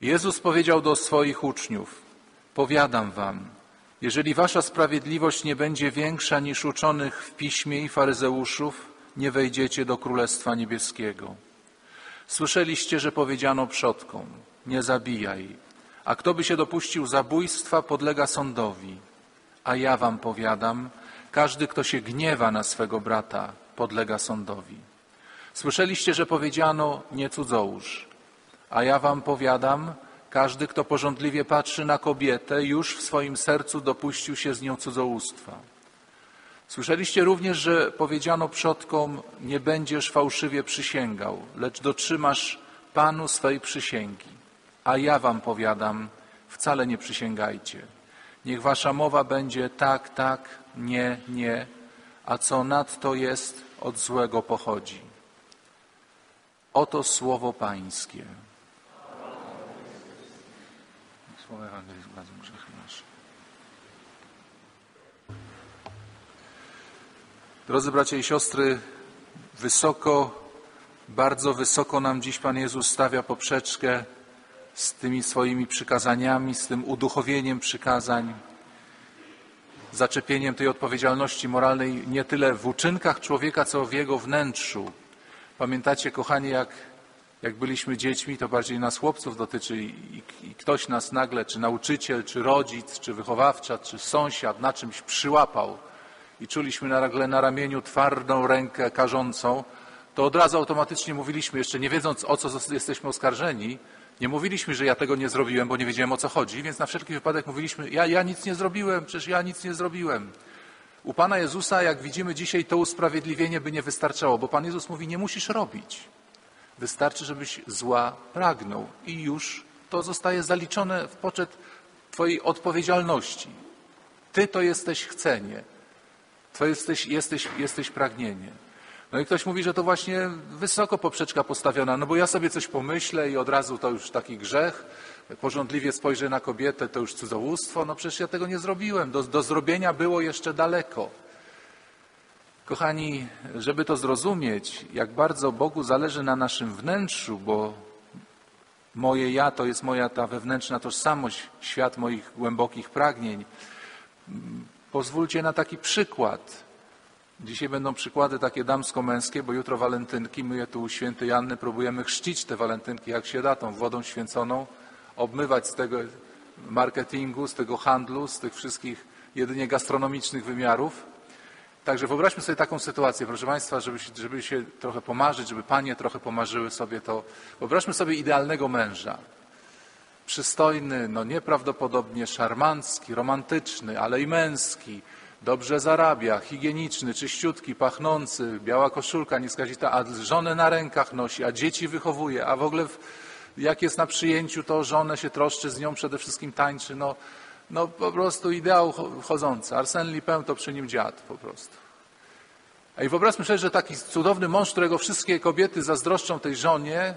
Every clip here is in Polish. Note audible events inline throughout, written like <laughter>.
Jezus powiedział do swoich uczniów: Powiadam wam, jeżeli wasza sprawiedliwość nie będzie większa niż uczonych w piśmie i faryzeuszów, nie wejdziecie do Królestwa Niebieskiego. Słyszeliście, że powiedziano przodkom: Nie zabijaj, a kto by się dopuścił zabójstwa, podlega sądowi. A ja wam powiadam, każdy, kto się gniewa na swego brata, podlega sądowi. Słyszeliście, że powiedziano: Nie cudzołóż. A ja wam powiadam, każdy, kto porządliwie patrzy na kobietę, już w swoim sercu dopuścił się z nią cudzołóstwa. Słyszeliście również, że powiedziano przodkom: Nie będziesz fałszywie przysięgał, lecz dotrzymasz Panu swej przysięgi. A ja wam powiadam: wcale nie przysięgajcie. Niech wasza mowa będzie tak, tak, nie, nie, a co nadto jest, od złego pochodzi. Oto słowo Pańskie. Słowo Ewangelii grzechy nasze. Drodzy bracia i siostry, wysoko, bardzo wysoko nam dziś Pan Jezus stawia poprzeczkę z tymi swoimi przykazaniami, z tym uduchowieniem przykazań, zaczepieniem tej odpowiedzialności moralnej nie tyle w uczynkach człowieka, co w jego wnętrzu. Pamiętacie, kochani, jak, jak byliśmy dziećmi, to bardziej nas chłopców dotyczy i, i, ktoś nas nagle, czy nauczyciel, czy rodzic, czy wychowawca, czy sąsiad na czymś przyłapał i czuliśmy nagle na ramieniu twardą rękę karzącą, to od razu automatycznie mówiliśmy, jeszcze nie wiedząc o co jesteśmy oskarżeni, nie mówiliśmy, że ja tego nie zrobiłem, bo nie wiedziałem o co chodzi, więc na wszelki wypadek mówiliśmy, ja, ja nic nie zrobiłem, przecież ja nic nie zrobiłem. U Pana Jezusa, jak widzimy dzisiaj, to usprawiedliwienie by nie wystarczało, bo Pan Jezus mówi, nie musisz robić. Wystarczy, żebyś zła pragnął i już to zostaje zaliczone w poczet Twojej odpowiedzialności. Ty to jesteś chcenie. To jesteś, jesteś, jesteś pragnienie. No i ktoś mówi, że to właśnie wysoko poprzeczka postawiona, no bo ja sobie coś pomyślę i od razu to już taki grzech, porządliwie spojrzę na kobietę, to już cudzołóstwo, no przecież ja tego nie zrobiłem, do, do zrobienia było jeszcze daleko. Kochani, żeby to zrozumieć, jak bardzo Bogu zależy na naszym wnętrzu, bo moje ja to jest moja ta wewnętrzna tożsamość, świat moich głębokich pragnień. Pozwólcie na taki przykład. Dzisiaj będą przykłady takie damsko-męskie, bo jutro walentynki. My je tu u świętej Janny próbujemy chrzcić te walentynki jak się da, tą wodą święconą, obmywać z tego marketingu, z tego handlu, z tych wszystkich jedynie gastronomicznych wymiarów. Także wyobraźmy sobie taką sytuację, proszę Państwa, żeby, żeby się trochę pomarzyć, żeby Panie trochę pomarzyły sobie to. Wyobraźmy sobie idealnego męża. Przystojny, no nieprawdopodobnie szarmancki, romantyczny, ale i męski, dobrze zarabia, higieniczny, czyściutki, pachnący, biała koszulka nieskazita, a żonę na rękach nosi, a dzieci wychowuje, a w ogóle w, jak jest na przyjęciu, to żonę się troszczy, z nią przede wszystkim tańczy. No, no po prostu ideał chodzący. Arsène Lupin to przy nim dziad po prostu. A i wyobraźmy sobie, że taki cudowny mąż, którego wszystkie kobiety zazdroszczą tej żonie,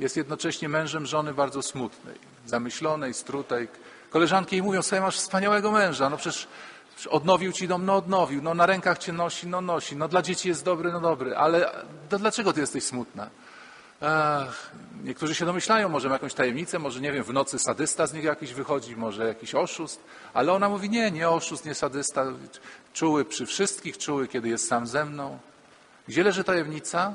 jest jednocześnie mężem żony bardzo smutnej, zamyślonej, strutej. Koleżanki jej mówią, sobie masz wspaniałego męża, no przecież odnowił ci dom, no odnowił, no na rękach cię nosi, no nosi, no dla dzieci jest dobry, no dobry, ale dlaczego ty jesteś smutna? Niektórzy się domyślają, może ma jakąś tajemnicę, może nie wiem, w nocy sadysta z niego jakiś wychodzi, może jakiś oszust, ale ona mówi nie, nie oszust, nie sadysta, czuły przy wszystkich, czuły, kiedy jest sam ze mną. Gdzie leży tajemnica?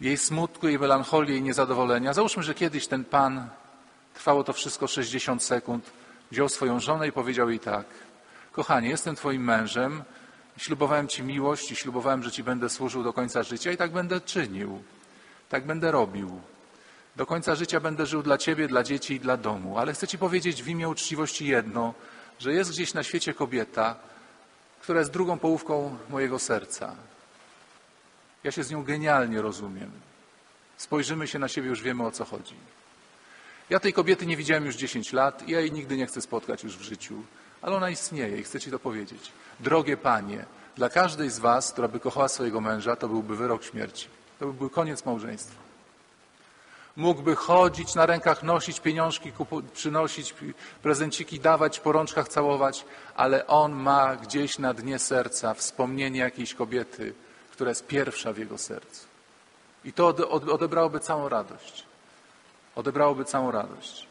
Jej smutku, jej melancholii, jej niezadowolenia. Załóżmy, że kiedyś ten pan, trwało to wszystko 60 sekund, wziął swoją żonę i powiedział jej tak. Kochanie, jestem twoim mężem, ślubowałem ci miłość i ślubowałem, że ci będę służył do końca życia i tak będę czynił. Tak będę robił. Do końca życia będę żył dla ciebie, dla dzieci i dla domu. Ale chcę ci powiedzieć w imię uczciwości jedno, że jest gdzieś na świecie kobieta, która jest drugą połówką mojego serca. Ja się z nią genialnie rozumiem. Spojrzymy się na siebie, już wiemy o co chodzi. Ja tej kobiety nie widziałem już 10 lat i ja jej nigdy nie chcę spotkać już w życiu, ale ona istnieje i chcę Ci to powiedzieć. Drogie Panie, dla każdej z Was, która by kochała swojego męża, to byłby wyrok śmierci. To byłby koniec małżeństwa. Mógłby chodzić na rękach, nosić pieniążki, przynosić prezenciki, dawać, po rączkach całować, ale on ma gdzieś na dnie serca wspomnienie jakiejś kobiety, która jest pierwsza w jego sercu. I to odebrałoby całą radość. odebrałoby całą radość.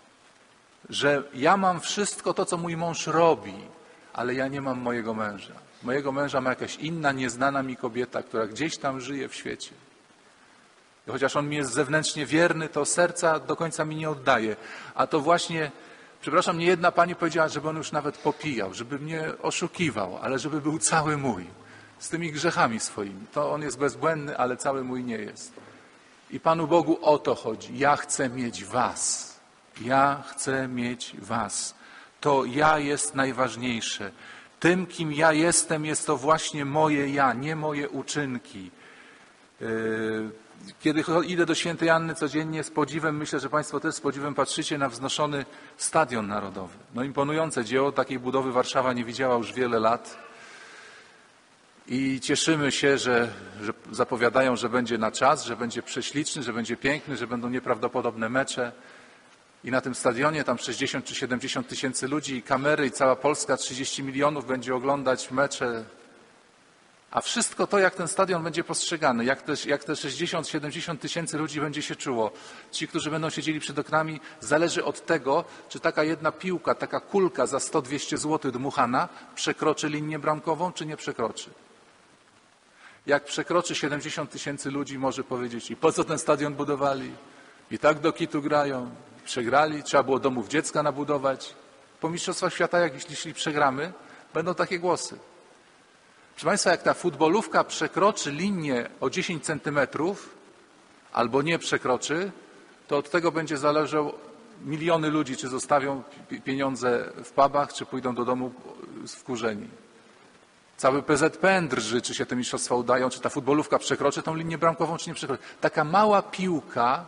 Że ja mam wszystko to, co mój mąż robi, ale ja nie mam mojego męża. Mojego męża ma jakaś inna, nieznana mi kobieta, która gdzieś tam żyje w świecie. I chociaż on mi jest zewnętrznie wierny, to serca do końca mi nie oddaje. A to właśnie, przepraszam, nie jedna pani powiedziała, żeby on już nawet popijał, żeby mnie oszukiwał, ale żeby był cały mój, z tymi grzechami swoimi. To on jest bezbłędny, ale cały mój nie jest. I Panu Bogu o to chodzi. Ja chcę mieć was. Ja chcę mieć was. To ja jest najważniejsze. Tym, kim ja jestem, jest to właśnie moje ja, nie moje uczynki. Yy, Kiedy idę do świętej Anny codziennie z podziwem, myślę, że Państwo też z podziwem patrzycie na wznoszony stadion narodowy. No imponujące dzieło, takiej budowy Warszawa nie widziała już wiele lat. I cieszymy się, że, że zapowiadają, że będzie na czas, że będzie prześliczny, że będzie piękny, że będą nieprawdopodobne mecze. I na tym stadionie tam 60 czy 70 tysięcy ludzi i kamery i cała Polska 30 milionów będzie oglądać mecze. A wszystko to, jak ten stadion będzie postrzegany, jak te, jak te 60-70 tysięcy ludzi będzie się czuło, ci, którzy będą siedzieli przed oknami, zależy od tego, czy taka jedna piłka, taka kulka za 100-200 zł dmuchana przekroczy linię bramkową, czy nie przekroczy. Jak przekroczy 70 tysięcy ludzi, może powiedzieć, i po co ten stadion budowali? I tak do kitu grają. Przegrali, trzeba było domów dziecka nabudować. Po Mistrzostwach Świata, jak jeśli, przegramy, będą takie głosy. Proszę Państwa, jak ta futbolówka przekroczy linię o 10 centymetrów, albo nie przekroczy, to od tego będzie zależał miliony ludzi, czy zostawią pi- pieniądze w pubach, czy pójdą do domu wkurzeni. Cały PZPN drży, czy się te mistrzostwa udają, czy ta futbolówka przekroczy tą linię bramkową, czy nie przekroczy. Taka mała piłka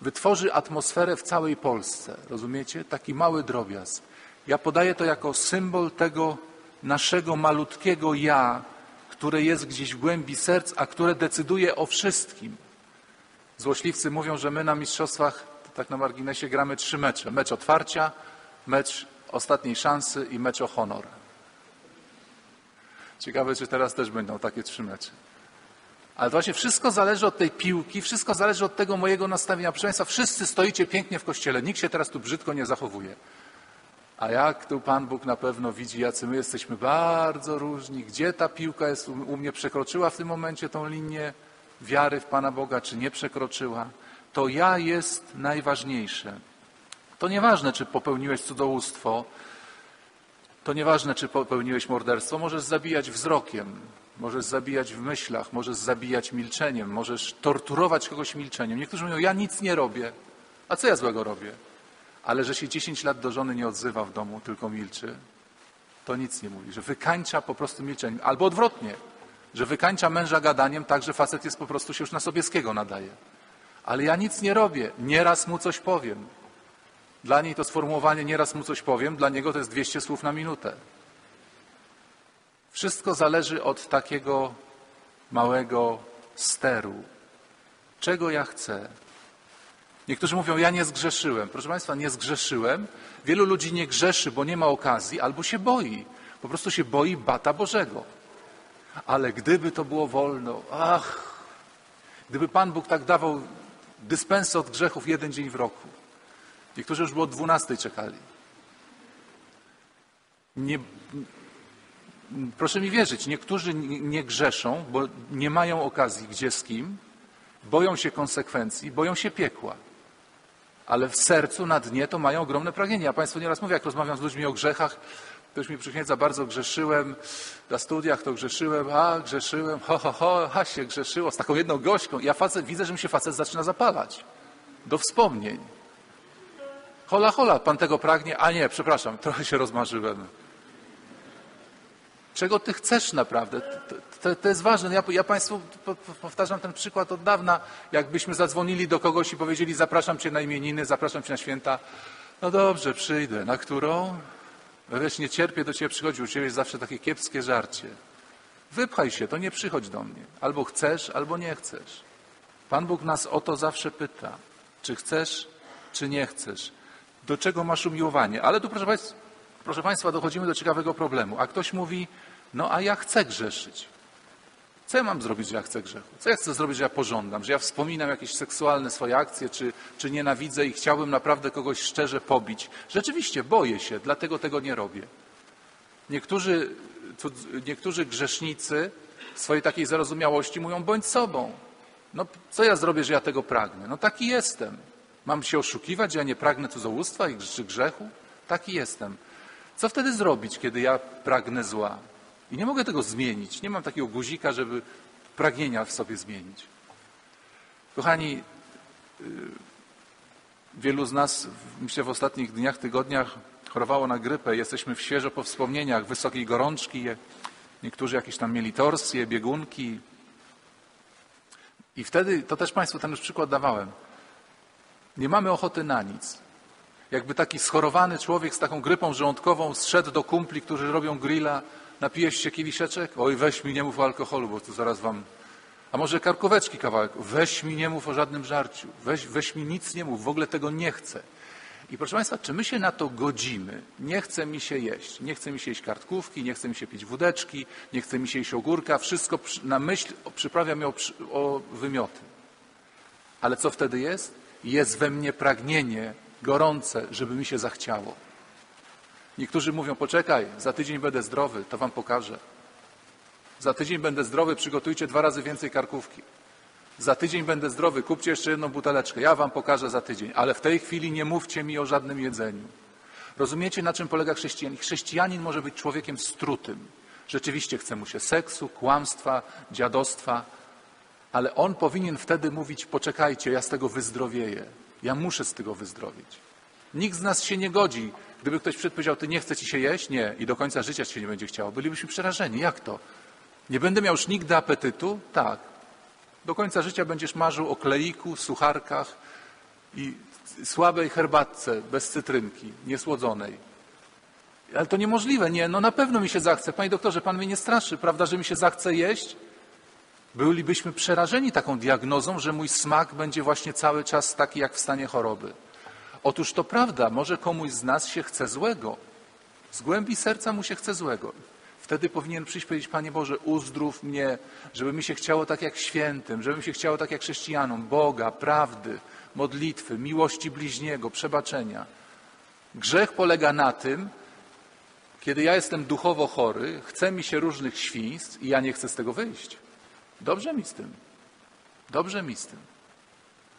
wytworzy atmosferę w całej Polsce. Rozumiecie? Taki mały drobiazg. Ja podaję to jako symbol tego naszego malutkiego ja, które jest gdzieś w głębi serc, a które decyduje o wszystkim. Złośliwcy mówią, że my na mistrzostwach, tak na marginesie, gramy trzy mecze. Mecz otwarcia, mecz ostatniej szansy i mecz o honor. Ciekawe, czy teraz też będą takie trzy mecze. Ale właśnie wszystko zależy od tej piłki, wszystko zależy od tego mojego nastawienia. Proszę Państwa, wszyscy stoicie pięknie w kościele, nikt się teraz tu brzydko nie zachowuje. A jak tu Pan Bóg na pewno widzi, jacy my jesteśmy bardzo różni, gdzie ta piłka jest u, mnie przekroczyła w tym momencie tą linię wiary w Pana Boga, czy nie przekroczyła, to ja jest najważniejsze. To nieważne, czy popełniłeś cudzołóstwo, to nieważne, czy popełniłeś morderstwo, możesz zabijać wzrokiem, możesz zabijać w myślach, możesz zabijać milczeniem, możesz torturować kogoś milczeniem. Niektórzy mówią, ja nic nie robię. A co ja złego robię? Ale że się 10 lat do żony nie odzywa w domu, tylko milczy, to nic nie mówi, że wykańcza po prostu milczeniem. Albo odwrotnie, że wykańcza męża gadaniem tak, że facet jest po prostu się już na Sobieskiego nadaje. Ale ja nic nie robię, nieraz mu coś powiem. Dla niej to sformułowanie nieraz mu coś powiem, dla niego to jest 200 słów na minutę. Wszystko zależy od takiego małego steru. Czego ja chcę? Niektórzy mówią, ja nie zgrzeszyłem. Proszę Państwa, nie zgrzeszyłem. Wielu ludzi nie grzeszy, bo nie ma okazji, albo się boi. Po prostu się boi bata Bożego. Ale gdyby to było wolno, ach, gdyby Pan Bóg tak dawał dyspensę od grzechów jeden dzień w roku. Niektórzy już było od 12 czekali. Nie, proszę mi wierzyć, niektórzy nie nie grzeszą, bo nie mają okazji gdzie z kim, boją się konsekwencji, boją się piekła. Ale w sercu, na dnie to mają ogromne pragnienie. Ja Państwu nieraz mówię, jak rozmawiam z ludźmi o grzechach, ktoś mi przychęca, bardzo grzeszyłem, na studiach to grzeszyłem, a grzeszyłem, ho, ho, ho, a się grzeszyło, z taką jedną gośką. Ja facet, widzę, że mi się facet zaczyna zapalać. Do wspomnień. Hola, hola, pan tego pragnie? A nie, przepraszam, trochę się rozmarzyłem. Czego ty chcesz naprawdę? To, to, jest ważne. Ja, ja Państwu po- po- powtarzam ten przykład od dawna. Jakbyśmy zadzwonili do kogoś i powiedzieli, zapraszam Cię na imieniny, zapraszam Cię na święta. No dobrze, przyjdę. Na którą? No Wiesz, nie cierpię do Ciebie przychodzić. U Ciebie jest zawsze takie kiepskie żarcie. Wypchaj się, to nie przychodź do mnie. Albo chcesz, albo nie chcesz. Pan Bóg nas o to zawsze pyta. Czy chcesz, czy nie chcesz? Do czego masz umiłowanie? Ale tu, proszę Państwa, proszę Państwa, dochodzimy do ciekawego problemu. A ktoś mówi, no a ja chcę grzeszyć. Co ja mam zrobić, że ja chcę grzechu? Co ja chcę zrobić, że ja pożądam? Że ja wspominam jakieś seksualne swoje akcje, czy, czy nienawidzę i chciałbym naprawdę kogoś szczerze pobić? Rzeczywiście, boję się, dlatego tego nie robię. Niektórzy, niektórzy grzesznicy w swojej takiej zarozumiałości mówią, bądź sobą. No, co ja zrobię, że ja tego pragnę? No taki jestem. Mam się oszukiwać, że ja nie pragnę cudzołóstwa i grzechu? Taki jestem. Co wtedy zrobić, kiedy ja pragnę zła? I nie mogę tego zmienić. Nie mam takiego guzika, żeby pragnienia w sobie zmienić. Kochani, y, wielu z nas, myślę, w ostatnich dniach, tygodniach chorowało na grypę. Jesteśmy w świeżo po wspomnieniach wysokiej gorączki. Niektórzy jakieś tam mieli torsje, biegunki. I wtedy, to też Państwu ten już przykład dawałem, nie mamy ochoty na nic. Jakby taki schorowany człowiek z taką grypą żołądkową zszedł do kumpli, którzy robią grilla, napijesz się kieliszeczek? Oj, weź mi nie mów o alkoholu, bo tu zaraz wam... A może karkóweczki kawałek? Weź mi nie mów o żadnym żarciu. Weź, weź mi nic nie mów, w ogóle tego nie chcę. I proszę Państwa, czy my się na to godzimy? Nie chce mi się jeść. Nie chce mi się jeść kartkówki, nie chce mi się pić wódeczki, nie chce mi się jeść ogórka. Wszystko na myśl przyprawia mnie o, o wymioty. Ale co wtedy jest? Jest we mnie pragnienie gorące, żeby mi się zachciało. Niektórzy mówią, poczekaj, za tydzień będę zdrowy, to wam pokażę. Za tydzień będę zdrowy, przygotujcie dwa razy więcej karkówki. Za tydzień będę zdrowy, kupcie jeszcze jedną buteleczkę. Ja wam pokażę za tydzień, ale w tej chwili nie mówcie mi o żadnym jedzeniu. Rozumiecie, na czym polega chrześcijanin? Chrześcijanin może być człowiekiem strutym. Rzeczywiście chce mu się seksu, kłamstwa, dziadostwa, ale on powinien wtedy mówić: Poczekajcie, ja z tego wyzdrowieję. Ja muszę z tego wyzdrowieć. Nikt z nas się nie godzi. Gdyby ktoś przed powiedział: Ty nie chce ci się jeść? Nie. I do końca życia ci się nie będzie chciało. Bylibyśmy przerażeni. Jak to? Nie będę miał już nigdy apetytu? Tak. Do końca życia będziesz marzył o kleiku, sucharkach i słabej herbatce bez cytrynki, niesłodzonej. Ale to niemożliwe. Nie, no na pewno mi się zachce. Panie doktorze, pan mnie nie straszy, prawda, że mi się zachce jeść? Bylibyśmy przerażeni taką diagnozą, że mój smak będzie właśnie cały czas taki jak w stanie choroby. Otóż to prawda, może komuś z nas się chce złego. Z głębi serca mu się chce złego. Wtedy powinien przyjść powiedzieć, Panie Boże, uzdrów mnie, żeby mi się chciało tak jak świętym, żeby mi się chciało tak jak chrześcijanom, Boga, prawdy, modlitwy, miłości bliźniego, przebaczenia. Grzech polega na tym, kiedy ja jestem duchowo chory, chce mi się różnych świństw i ja nie chcę z tego wyjść. Dobrze mi z tym. Dobrze mi z tym.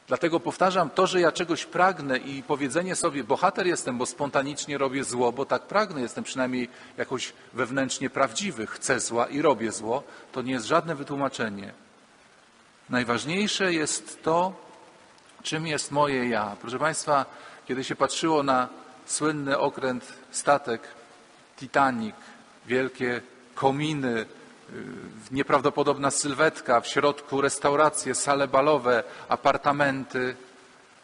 Dlatego powtarzam to, że ja czegoś pragnę i powiedzenie sobie, bohater jestem, bo spontanicznie robię zło, bo tak pragnę, jestem przynajmniej jakoś wewnętrznie prawdziwy, chcę zła i robię zło, to nie jest żadne wytłumaczenie. Najważniejsze jest to, czym jest moje ja. Proszę Państwa, kiedy się patrzyło na słynny okręt, statek Titanic, wielkie kominy, nieprawdopodobna sylwetka, w środku restauracje, sale balowe, apartamenty,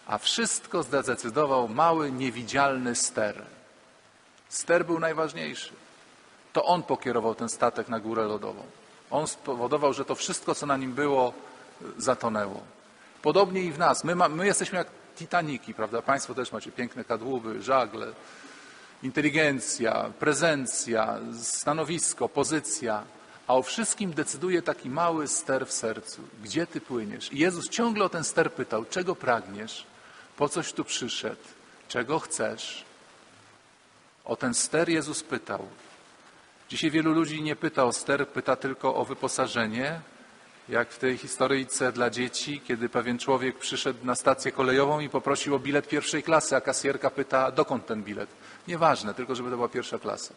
a wszystko zdecydował mały, niewidzialny ster. Ster był najważniejszy. To on pokierował ten statek na górę lodową. On spowodował, że to wszystko, co na nim było, y, zatonęło. Podobnie i w nas. My, ma, my jesteśmy jak Titaniki, prawda? Państwo też macie piękne kadłuby, żagle, inteligencja, prezencja, stanowisko, pozycja, a o wszystkim decyduje taki mały ster w sercu. Gdzie ty płyniesz? I Jezus ciągle o ten ster pytał, czego pragniesz? Po coś tu przyszedł? Czego chcesz? O ten ster Jezus pytał. Dzisiaj wielu ludzi nie pyta o ster, pyta tylko o wyposażenie, jak w tej historyjce dla dzieci, kiedy pewien człowiek przyszedł na stację kolejową i poprosił o bilet pierwszej klasy, a kasjerka pyta, dokąd ten bilet? Nieważne, tylko żeby to była pierwsza klasa.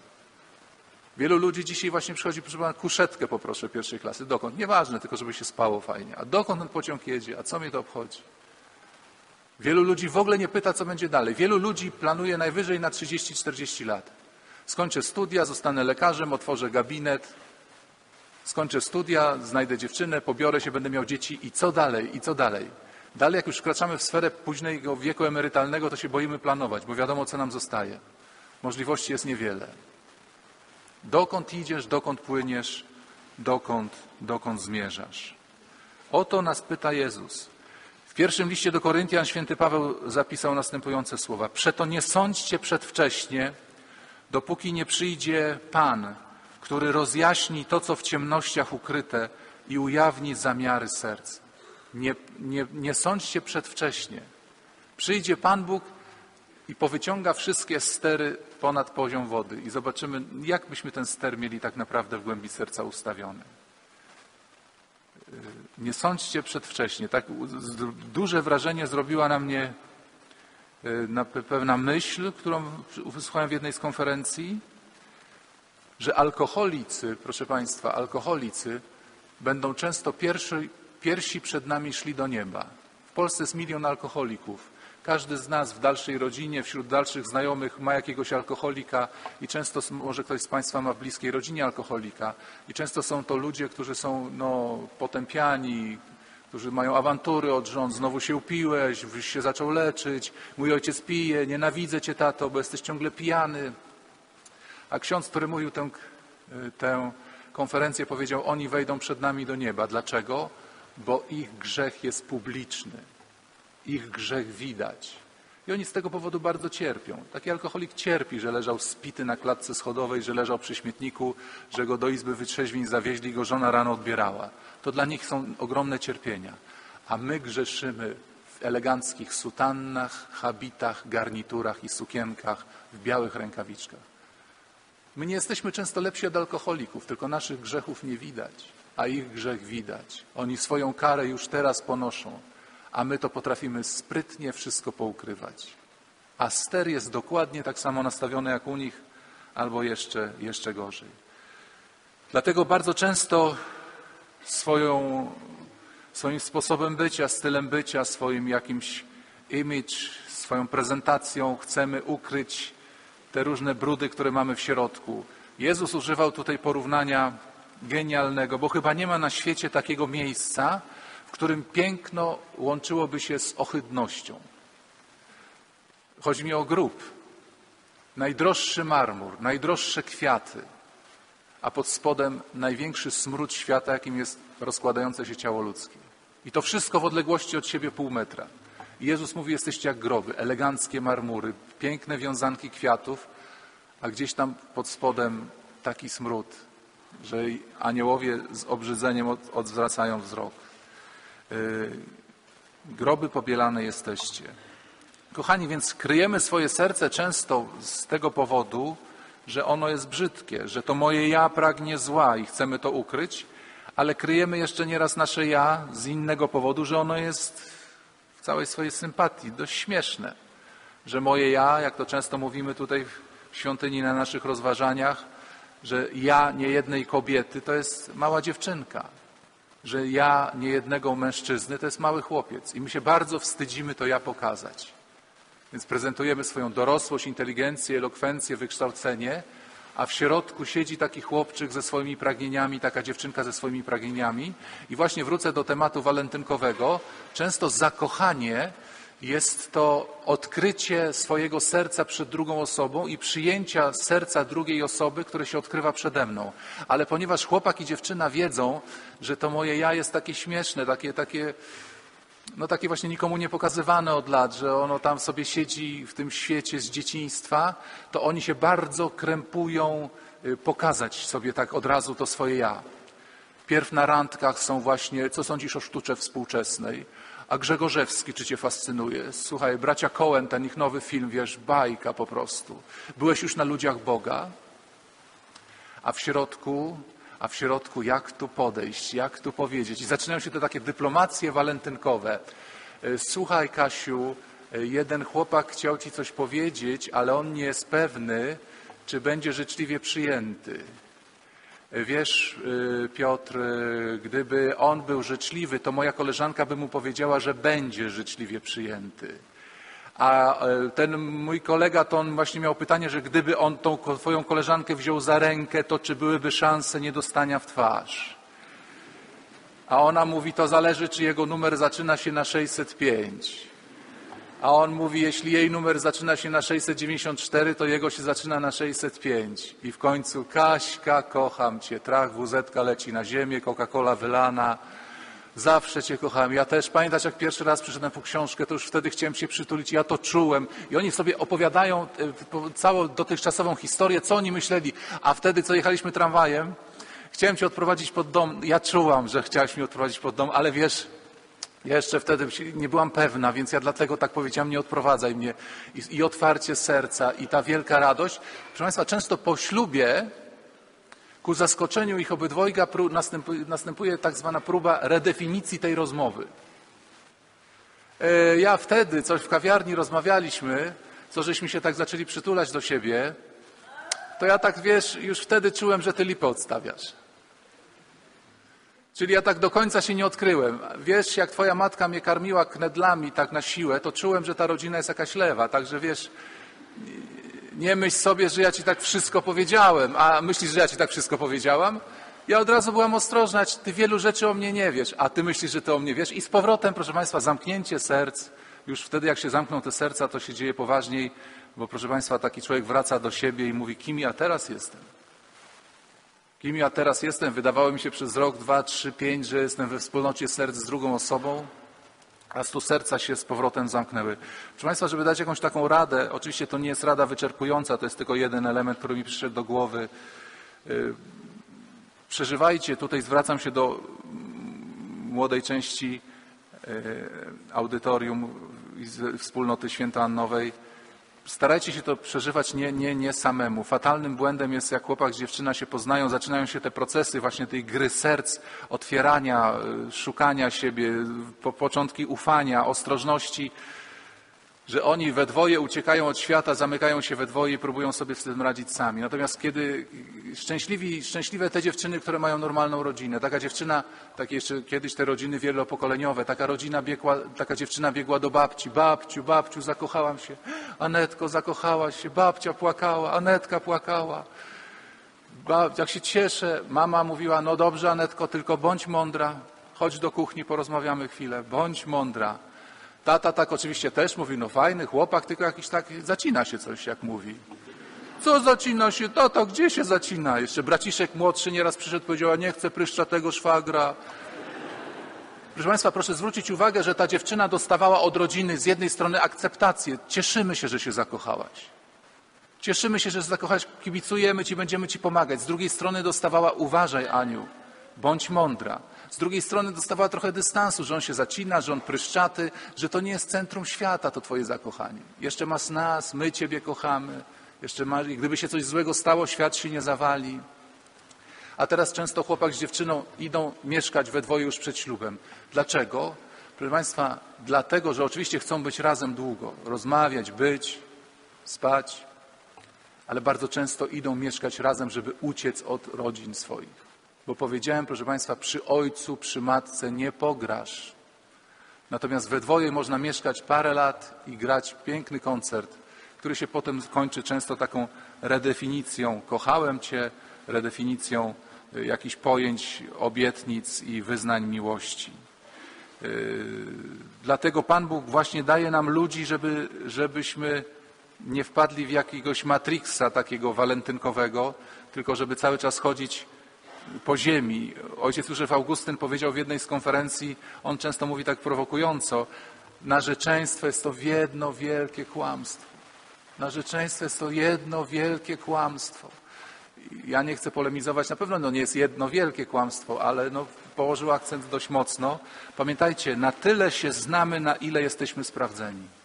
Wielu ludzi dzisiaj właśnie przychodzi, proszę pana, kuszetkę poproszę pierwszej klasy. Dokąd? Nieważne, tylko żeby się spało fajnie. A dokąd ten pociąg jedzie? A co mnie to obchodzi? Wielu ludzi w ogóle nie pyta, co będzie dalej. Wielu ludzi planuje najwyżej na 30-40 lat. Skończę studia, zostanę lekarzem, otworzę gabinet, skończę studia, znajdę dziewczynę, pobiorę się, będę miał dzieci i co dalej, i co dalej. Dalej, jak już wkraczamy w sferę późnego wieku emerytalnego, to się boimy planować, bo wiadomo, co nam zostaje. Możliwości jest niewiele. Dokąd idziesz, dokąd płyniesz, dokąd, dokąd zmierzasz? O to nas pyta Jezus. W pierwszym liście do Koryntian święty Paweł zapisał następujące słowa. Przeto nie sądźcie przedwcześnie, dopóki nie przyjdzie Pan, który rozjaśni to, co w ciemnościach ukryte i ujawni zamiary serca. Nie, nie, nie sądźcie przedwcześnie. Przyjdzie Pan Bóg i powyciąga wszystkie stery ponad poziom wody i zobaczymy, jak byśmy ten ster mieli tak naprawdę w głębi serca ustawiony. Nie sądźcie przedwcześnie. Tak duże wrażenie zrobiła na mnie y, na pewna myśl, którą wysłuchałem w jednej z konferencji, że alkoholicy, proszę Państwa, alkoholicy będą często pierwsi przed nami szli do nieba. W Polsce jest milion alkoholików. Każdy z nas w dalszej rodzinie, wśród dalszych znajomych ma jakiegoś alkoholika i często może ktoś z Państwa ma w bliskiej rodzinie alkoholika i często są to ludzie, którzy są no, potępiani, którzy mają awantury od żon, znowu się upiłeś, już się zaczął leczyć, mój ojciec pije, nienawidzę cię tato, bo jesteś ciągle pijany. A ksiądz, który mówił tę, tę konferencję, powiedział, oni wejdą przed nami do nieba. Dlaczego? Bo ich grzech jest publiczny. Ich grzech widać. I oni z tego powodu bardzo cierpią. Taki alkoholik cierpi, że leżał spity na klatce schodowej, że leżał przy śmietniku, że go do izby wytrzeźwień zawieźli, go żona rano odbierała. To dla nich są ogromne cierpienia. A my grzeszymy w eleganckich sutannach, habitach, garniturach i sukienkach, w białych rękawiczkach. My nie jesteśmy często lepsi od alkoholików, tylko naszych grzechów nie widać, a ich grzech widać. Oni swoją karę już teraz ponoszą, a my to potrafimy sprytnie wszystko poukrywać. A ster jest dokładnie tak samo nastawiony jak u nich, albo jeszcze, jeszcze gorzej. Dlatego bardzo często swoją, swoim sposobem bycia, stylem bycia, swoim jakimś image, swoją prezentacją chcemy ukryć te różne brudy, które mamy w środku. Jezus używał tutaj porównania genialnego, bo chyba nie ma na świecie takiego miejsca, którym piękno łączyłoby się z ohydnością. Chodzi mi o grób. Najdroższy marmur, najdroższe kwiaty, a pod spodem największy smród świata, jakim jest rozkładające się ciało ludzkie. I to wszystko w odległości od siebie pół metra. I Jezus mówi, jesteście jak groby, eleganckie marmury, piękne wiązanki kwiatów, a gdzieś tam pod spodem taki smród, że aniołowie z obrzydzeniem odwracają wzrok. Yy, groby pobielane jesteście. Kochani, więc kryjemy swoje serce często z tego powodu, że ono jest brzydkie, że to moje ja pragnie zła i chcemy to ukryć, ale kryjemy jeszcze nieraz nasze ja z innego powodu, że ono jest w całej swojej sympatii dość śmieszne, że moje ja, jak to często mówimy tutaj w świątyni na naszych rozważaniach, że ja niejednej kobiety to jest mała dziewczynka, że ja niejednego mężczyzny to jest mały chłopiec i my się bardzo wstydzimy to ja pokazać. Więc prezentujemy swoją dorosłość, inteligencję, elokwencję, wykształcenie, a w środku siedzi taki chłopczyk ze swoimi pragnieniami, taka dziewczynka ze swoimi pragnieniami. I właśnie wrócę do tematu walentynkowego. Często zakochanie jest to odkrycie swojego serca przed drugą osobą i przyjęcia serca drugiej osoby, które się odkrywa przede mną. Ale ponieważ chłopak i dziewczyna wiedzą, że to moje ja jest takie śmieszne, takie, takie no takie właśnie nikomu nie pokazywane od lat, że ono tam sobie siedzi w tym świecie z dzieciństwa, to oni się bardzo krępują y, pokazać sobie tak od razu to swoje ja. Pierw na randkach są właśnie, co sądzisz o sztuce współczesnej? A Grzegorzewski, czy cię fascynuje? Słuchaj, bracia Cohen, ten ich nowy film, wiesz, bajka po prostu. Byłeś już na ludziach Boga, a w środku a w środku jak tu podejść, jak tu powiedzieć. I zaczynają się te takie dyplomacje walentynkowe. E, słuchaj, Kasiu, e, jeden chłopak chciał ci coś powiedzieć, ale on nie jest pewny, czy będzie życzliwie przyjęty. Wiesz, Piotr, gdyby on był życzliwy, to moja koleżanka by mu powiedziała, że będzie życzliwie przyjęty. A e, ten mój kolega, to on właśnie miał pytanie, że gdyby on tą twoją koleżankę wziął za rękę, to czy byłyby szanse niedostania w twarz? A ona mówi, to zależy, czy jego numer zaczyna się na 605. A on mówi, jeśli jej numer zaczyna się na 694, to jego się zaczyna na 605. I w końcu, Kaśka, kocham cię, trach, wuzetka leci na ziemię, Coca-Cola wylana, Zawsze Cię kochałem. Ja też, pamiętasz, jak pierwszy raz przyszedłem po książkę, to już wtedy chciałem Cię przytulić. Ja to czułem. I oni sobie opowiadają e, całą dotychczasową historię, co oni myśleli. A wtedy, co jechaliśmy tramwajem chciałem cię odprowadzić pod dom. Ja czułam, że chciałeś mnie odprowadzić pod dom, ale wiesz, ja jeszcze wtedy nie byłam pewna, więc ja dlatego tak powiedziałam, nie odprowadzaj mnie. I, I otwarcie serca, i ta wielka radość. Proszę Państwa, często po ślubie, ku zaskoczeniu ich obydwojga, następuje, następuje tak zwana próba redefinicji tej rozmowy. E, Ja wtedy coś w kawiarni rozmawialiśmy, co żeśmy się tak zaczęli przytulać do siebie, to ja tak wiesz, już wtedy czułem, że ty lipę odstawiasz. Czyli ja tak do końca się nie odkryłem. Wiesz, jak twoja matka mnie karmiła knedlami tak na siłę, to czułem, że ta rodzina jest jakaś lewa. Także wiesz, nie myśl sobie, że ja ci tak wszystko powiedziałem, a myślisz, że ja ci tak wszystko powiedziałam? Ja od razu byłam ostrożna, ty wielu rzeczy o mnie nie wiesz, a ty myślisz, że ty o mnie wiesz. I z powrotem, proszę Państwa, zamknięcie serc. Już wtedy, jak się zamkną te serca, to się dzieje poważniej, bo proszę Państwa, taki człowiek wraca do siebie i mówi, kim ja teraz jestem? Kim ja teraz jestem? Wydawało mi się przez rok, dwa, trzy, pięć, że jestem we wspólnocie serc z drugą osobą, a tu serca się z powrotem zamknęły. Proszę Państwa, żeby dać jakąś taką radę, oczywiście to nie jest rada wyczerpująca, to jest tylko jeden element, który mi przyszedł do głowy. Y, Przeżywajcie, tutaj zwracam się do młodej części y, audytorium wspólnoty Świętoannowej. Starajcie się to przeżywać nie, nie, nie samemu. Fatalnym błędem jest, jak chłopak dziewczyna się poznają, zaczynają się te procesy właśnie tej gry serc, otwierania, y, szukania siebie, po, początki ufania, ostrożności, że oni we dwoje uciekają od świata, zamykają się we dwoje i próbują sobie z tym radzić sami. Natomiast kiedy szczęśliwi, szczęśliwe te dziewczyny, które mają normalną rodzinę, taka dziewczyna, takie jeszcze kiedyś te rodziny wielopokoleniowe, taka rodzina biegła, taka dziewczyna biegła do babci, babciu, babciu, zakochałam się, Anetko, zakochałaś się, babcia płakała, Anetka płakała. Jak się cieszę, mama mówiła, no dobrze Anetko, tylko bądź mądra, chodź do kuchni, porozmawiamy chwilę, bądź mądra. Tata tak oczywiście też mówi, no fajny chłopak, tylko jakiś tak zacina się coś, jak mówi. Co zacina się? Tata, gdzie się zacina? Jeszcze braciszek młodszy nieraz przyszedł, powiedział, a nie chcę pryszcza tego szwagra. Proszę Państwa, proszę zwrócić uwagę, że ta dziewczyna dostawała od rodziny z jednej strony akceptację. Cieszymy się, że się zakochałaś. Cieszymy się, że się zakochałaś, kibicujemy Ci, będziemy Ci pomagać. Z drugiej strony dostawała, uważaj Aniu, bądź mądra. Z drugiej strony dostawała trochę dystansu, że on się zacina, że on pryszczaty, że to nie jest centrum świata, to Twoje zakochanie. Jeszcze masz nas, my Ciebie kochamy. Jeszcze masz, gdyby się coś złego stało, świat się nie zawali. A teraz często chłopak z dziewczyną idą mieszkać we dwoje już przed ślubem. Dlaczego? Proszę Państwa, dlatego, że oczywiście chcą być razem długo, rozmawiać, być, spać, ale bardzo często idą mieszkać razem, żeby uciec od rodzin swoich. Bo powiedziałem, proszę Państwa, przy ojcu, przy matce nie pograsz. Natomiast we dwoje można mieszkać parę lat i grać piękny koncert, który się potem kończy często taką redefinicją kochałem Cię, redefinicją y, jakichś pojęć, obietnic i wyznań miłości. Yy, Dlatego Pan Bóg właśnie daje nam ludzi, żeby, żebyśmy nie wpadli w jakiegoś matrixa takiego walentynkowego, tylko żeby cały czas chodzić po ziemi. Ojciec Józef Augustyn powiedział w jednej z konferencji, on często mówi tak prowokująco, narzeczeństwo jest to jedno wielkie kłamstwo. Narzeczeństwo jest to jedno wielkie kłamstwo. Ja nie chcę polemizować, na pewno no nie jest jedno wielkie kłamstwo, ale no, położył akcent dość mocno. Pamiętajcie, na tyle się znamy, na ile jesteśmy sprawdzeni.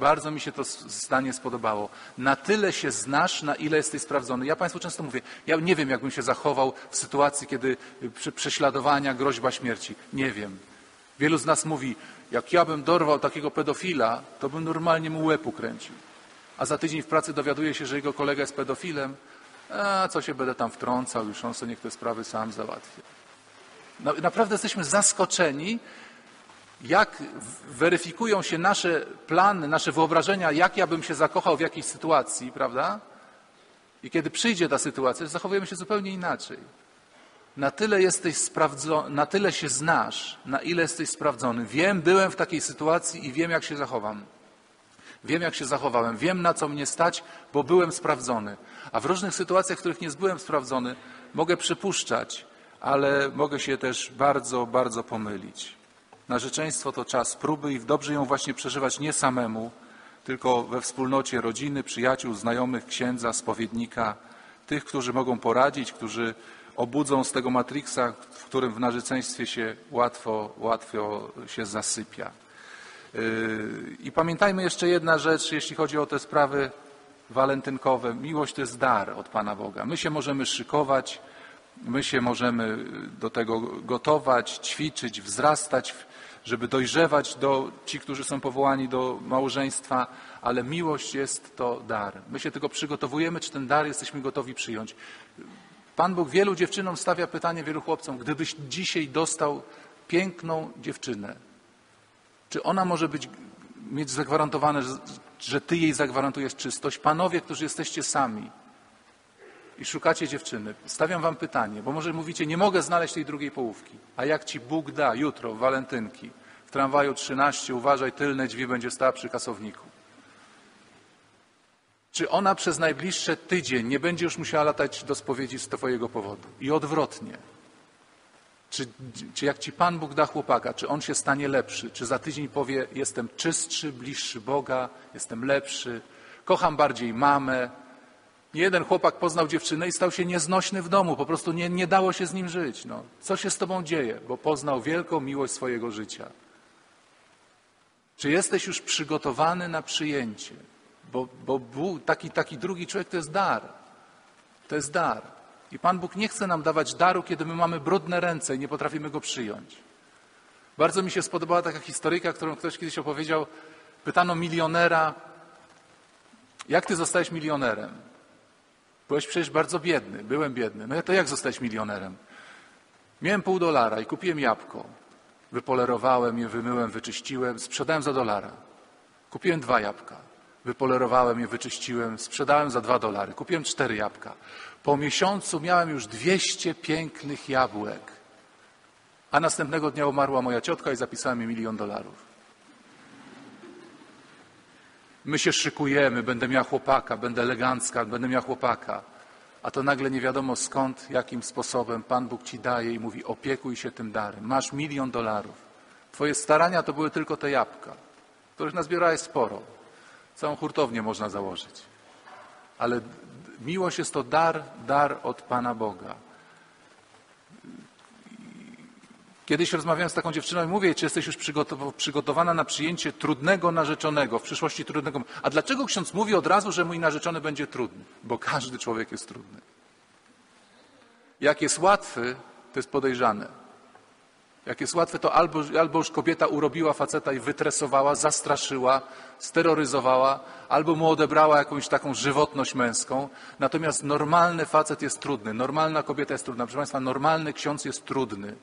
Bardzo mi się to zdanie spodobało. Na tyle się znasz, na ile jesteś sprawdzony. Ja Państwu często mówię, ja nie wiem, jakbym się zachował w sytuacji, kiedy y, prześladowania, groźba śmierci. Nie wiem. Wielu z nas mówi, jak ja bym dorwał takiego pedofila, to bym normalnie mu łeb ukręcił. A za tydzień w pracy dowiaduje się, że jego kolega jest pedofilem. A co się będę tam wtrącał, już on sobie niech te sprawy sam załatwi. Na- Naprawdę jesteśmy zaskoczeni, jak weryfikują się nasze plany, nasze wyobrażenia, jak ja bym się zakochał w jakiejś sytuacji, prawda? I kiedy przyjdzie ta sytuacja, zachowujemy się zupełnie inaczej. Na tyle jesteś sprawdzony, na tyle się znasz, na ile jesteś sprawdzony. Wiem, byłem w takiej sytuacji i wiem, jak się zachowam. Wiem, jak się zachowałem, wiem, na co mnie stać, bo byłem sprawdzony. A w różnych sytuacjach, w których nie byłem sprawdzony, mogę przypuszczać, ale mogę się też bardzo, bardzo pomylić. Narzeczeństwo to czas próby i dobrze ją właśnie przeżywać nie samemu, tylko we wspólnocie rodziny, przyjaciół, znajomych, księdza, spowiednika, tych, którzy mogą poradzić, którzy obudzą z tego matriksa, w którym w narzeczeństwie się łatwo, łatwo się zasypia. Yy, I pamiętajmy jeszcze jedna rzecz, jeśli chodzi o te sprawy walentynkowe. Miłość to jest dar od Pana Boga. My się możemy szykować, my się możemy do tego gotować, ćwiczyć, wzrastać, żeby dojrzewać do ci, którzy są powołani do małżeństwa, ale miłość jest to dar. My się tylko przygotowujemy, czy ten dar jesteśmy gotowi przyjąć. Pan Bóg wielu dziewczynom stawia pytanie, wielu chłopcom, gdybyś dzisiaj dostał piękną dziewczynę, czy ona może być, mieć zagwarantowane, że, że ty jej zagwarantujesz czystość? Panowie, którzy jesteście sami i szukacie dziewczyny, stawiam wam pytanie, bo może mówicie, nie mogę znaleźć tej drugiej połówki. A jak ci Bóg da jutro, w walentynki, w tramwaju 13, uważaj, tylne drzwi będzie stała przy kasowniku. Czy ona przez najbliższy tydzień nie będzie już musiała latać do spowiedzi z twojego powodu? I odwrotnie. Czy, czy jak ci Pan Bóg da chłopaka, czy on się stanie lepszy? Czy za tydzień powie, jestem czystszy, bliższy Boga, jestem lepszy, kocham bardziej mamę? Nie jeden chłopak poznał dziewczynę i stał się nieznośny w domu, po prostu nie, nie dało się z nim żyć. No. Co się z tobą dzieje? Bo poznał wielką miłość swojego życia. Czy jesteś już przygotowany na przyjęcie? Bo, bo Bóg, taki, taki drugi człowiek to jest dar. To jest dar. I Pan Bóg nie chce nam dawać daru, kiedy my mamy brudne ręce i nie potrafimy go przyjąć. Bardzo mi się spodobała taka historyjka, którą ktoś kiedyś opowiedział. Pytano milionera, jak ty zostałeś milionerem? Byłeś przecież bardzo biedny. Byłem biedny. No to jak zostałeś milionerem? Miałem pół dolara i kupiłem jabłko. Wypolerowałem je, wymyłem, wyczyściłem, sprzedałem za dolara. Kupiłem dwa jabłka. Wypolerowałem je, wyczyściłem, sprzedałem za dwa dolary. Kupiłem cztery jabłka. Po miesiącu miałem już dwieście pięknych jabłek. A następnego dnia umarła moja ciotka i zapisałem mi milion dolarów. My się szykujemy, będę miała chłopaka, będę elegancka, będę miała chłopaka. A to nagle nie wiadomo skąd, jakim sposobem Pan Bóg ci daje i mówi: opiekuj się tym darem. Masz milion dolarów. Twoje starania to były tylko te jabłka, których nazbierałeś sporo. Całą hurtownię można założyć. Ale miłość jest to dar, dar od Pana Boga. Kiedyś rozmawiałem z taką dziewczyną i mówię, czy jesteś już przygotowana na przyjęcie trudnego narzeczonego, w przyszłości trudnego. A dlaczego ksiądz mówi od razu, że mój narzeczony będzie trudny? Bo każdy człowiek jest trudny. Jak jest łatwy, to jest podejrzane. Jak jest łatwe, to albo, albo już kobieta urobiła faceta i wytresowała, zastraszyła, steroryzowała, albo mu odebrała jakąś taką żywotność męską. Natomiast normalny facet jest trudny, normalna kobieta jest trudna. Proszę Państwa, normalny ksiądz jest trudny.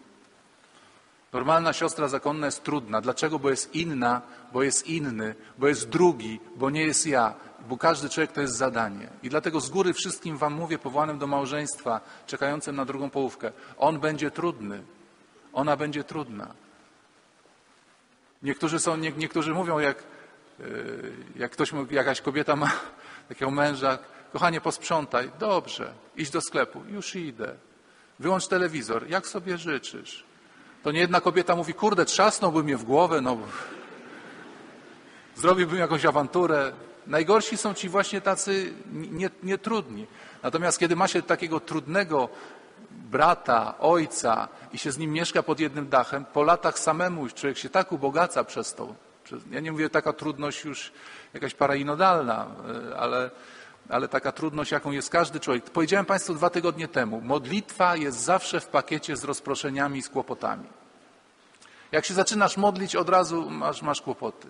Normalna siostra zakonna jest trudna. Dlaczego? Bo jest inna, bo jest inny, bo jest drugi, bo nie jest ja, bo każdy człowiek to jest zadanie. I dlatego z góry wszystkim Wam mówię, powołanym do małżeństwa, czekającym na drugą połówkę, on będzie trudny, ona będzie trudna. Niektórzy, są, nie, niektórzy mówią, jak, yy, jak ktoś, jakaś kobieta ma <laughs> takiego męża, kochanie, posprzątaj, dobrze, idź do sklepu, już idę. Wyłącz telewizor, jak sobie życzysz to nie jedna kobieta mówi, kurde, trzasnąłby mnie w głowę, no, zrobiłbym jakąś awanturę. Najgorsi są ci właśnie tacy nietrudni. Nie Natomiast kiedy ma się takiego trudnego brata, ojca i się z nim mieszka pod jednym dachem, po latach samemu człowiek się tak ubogaca przez to. Ja nie mówię taka trudność już jakaś parainodalna, e, ale, ale taka trudność, jaką jest każdy człowiek. Powiedziałem Państwu dwa tygodnie temu, modlitwa jest zawsze w pakiecie z rozproszeniami i z kłopotami. Jak się zaczynasz modlić, od razu masz, masz kłopoty.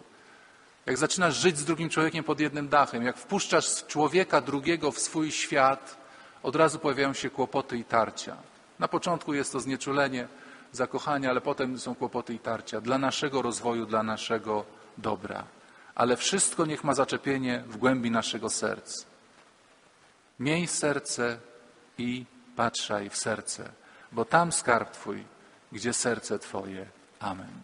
Jak zaczynasz żyć z drugim człowiekiem pod jednym dachem, jak wpuszczasz człowieka drugiego w swój świat, od razu pojawiają się kłopoty i tarcia. Na początku jest to znieczulenie, zakochanie, ale potem są kłopoty i tarcia dla naszego rozwoju, dla naszego dobra. Ale wszystko niech ma zaczepienie w głębi naszego serca. Miej serce i patrzaj w serce, bo tam skarb Twój, gdzie serce Twoje. Amen.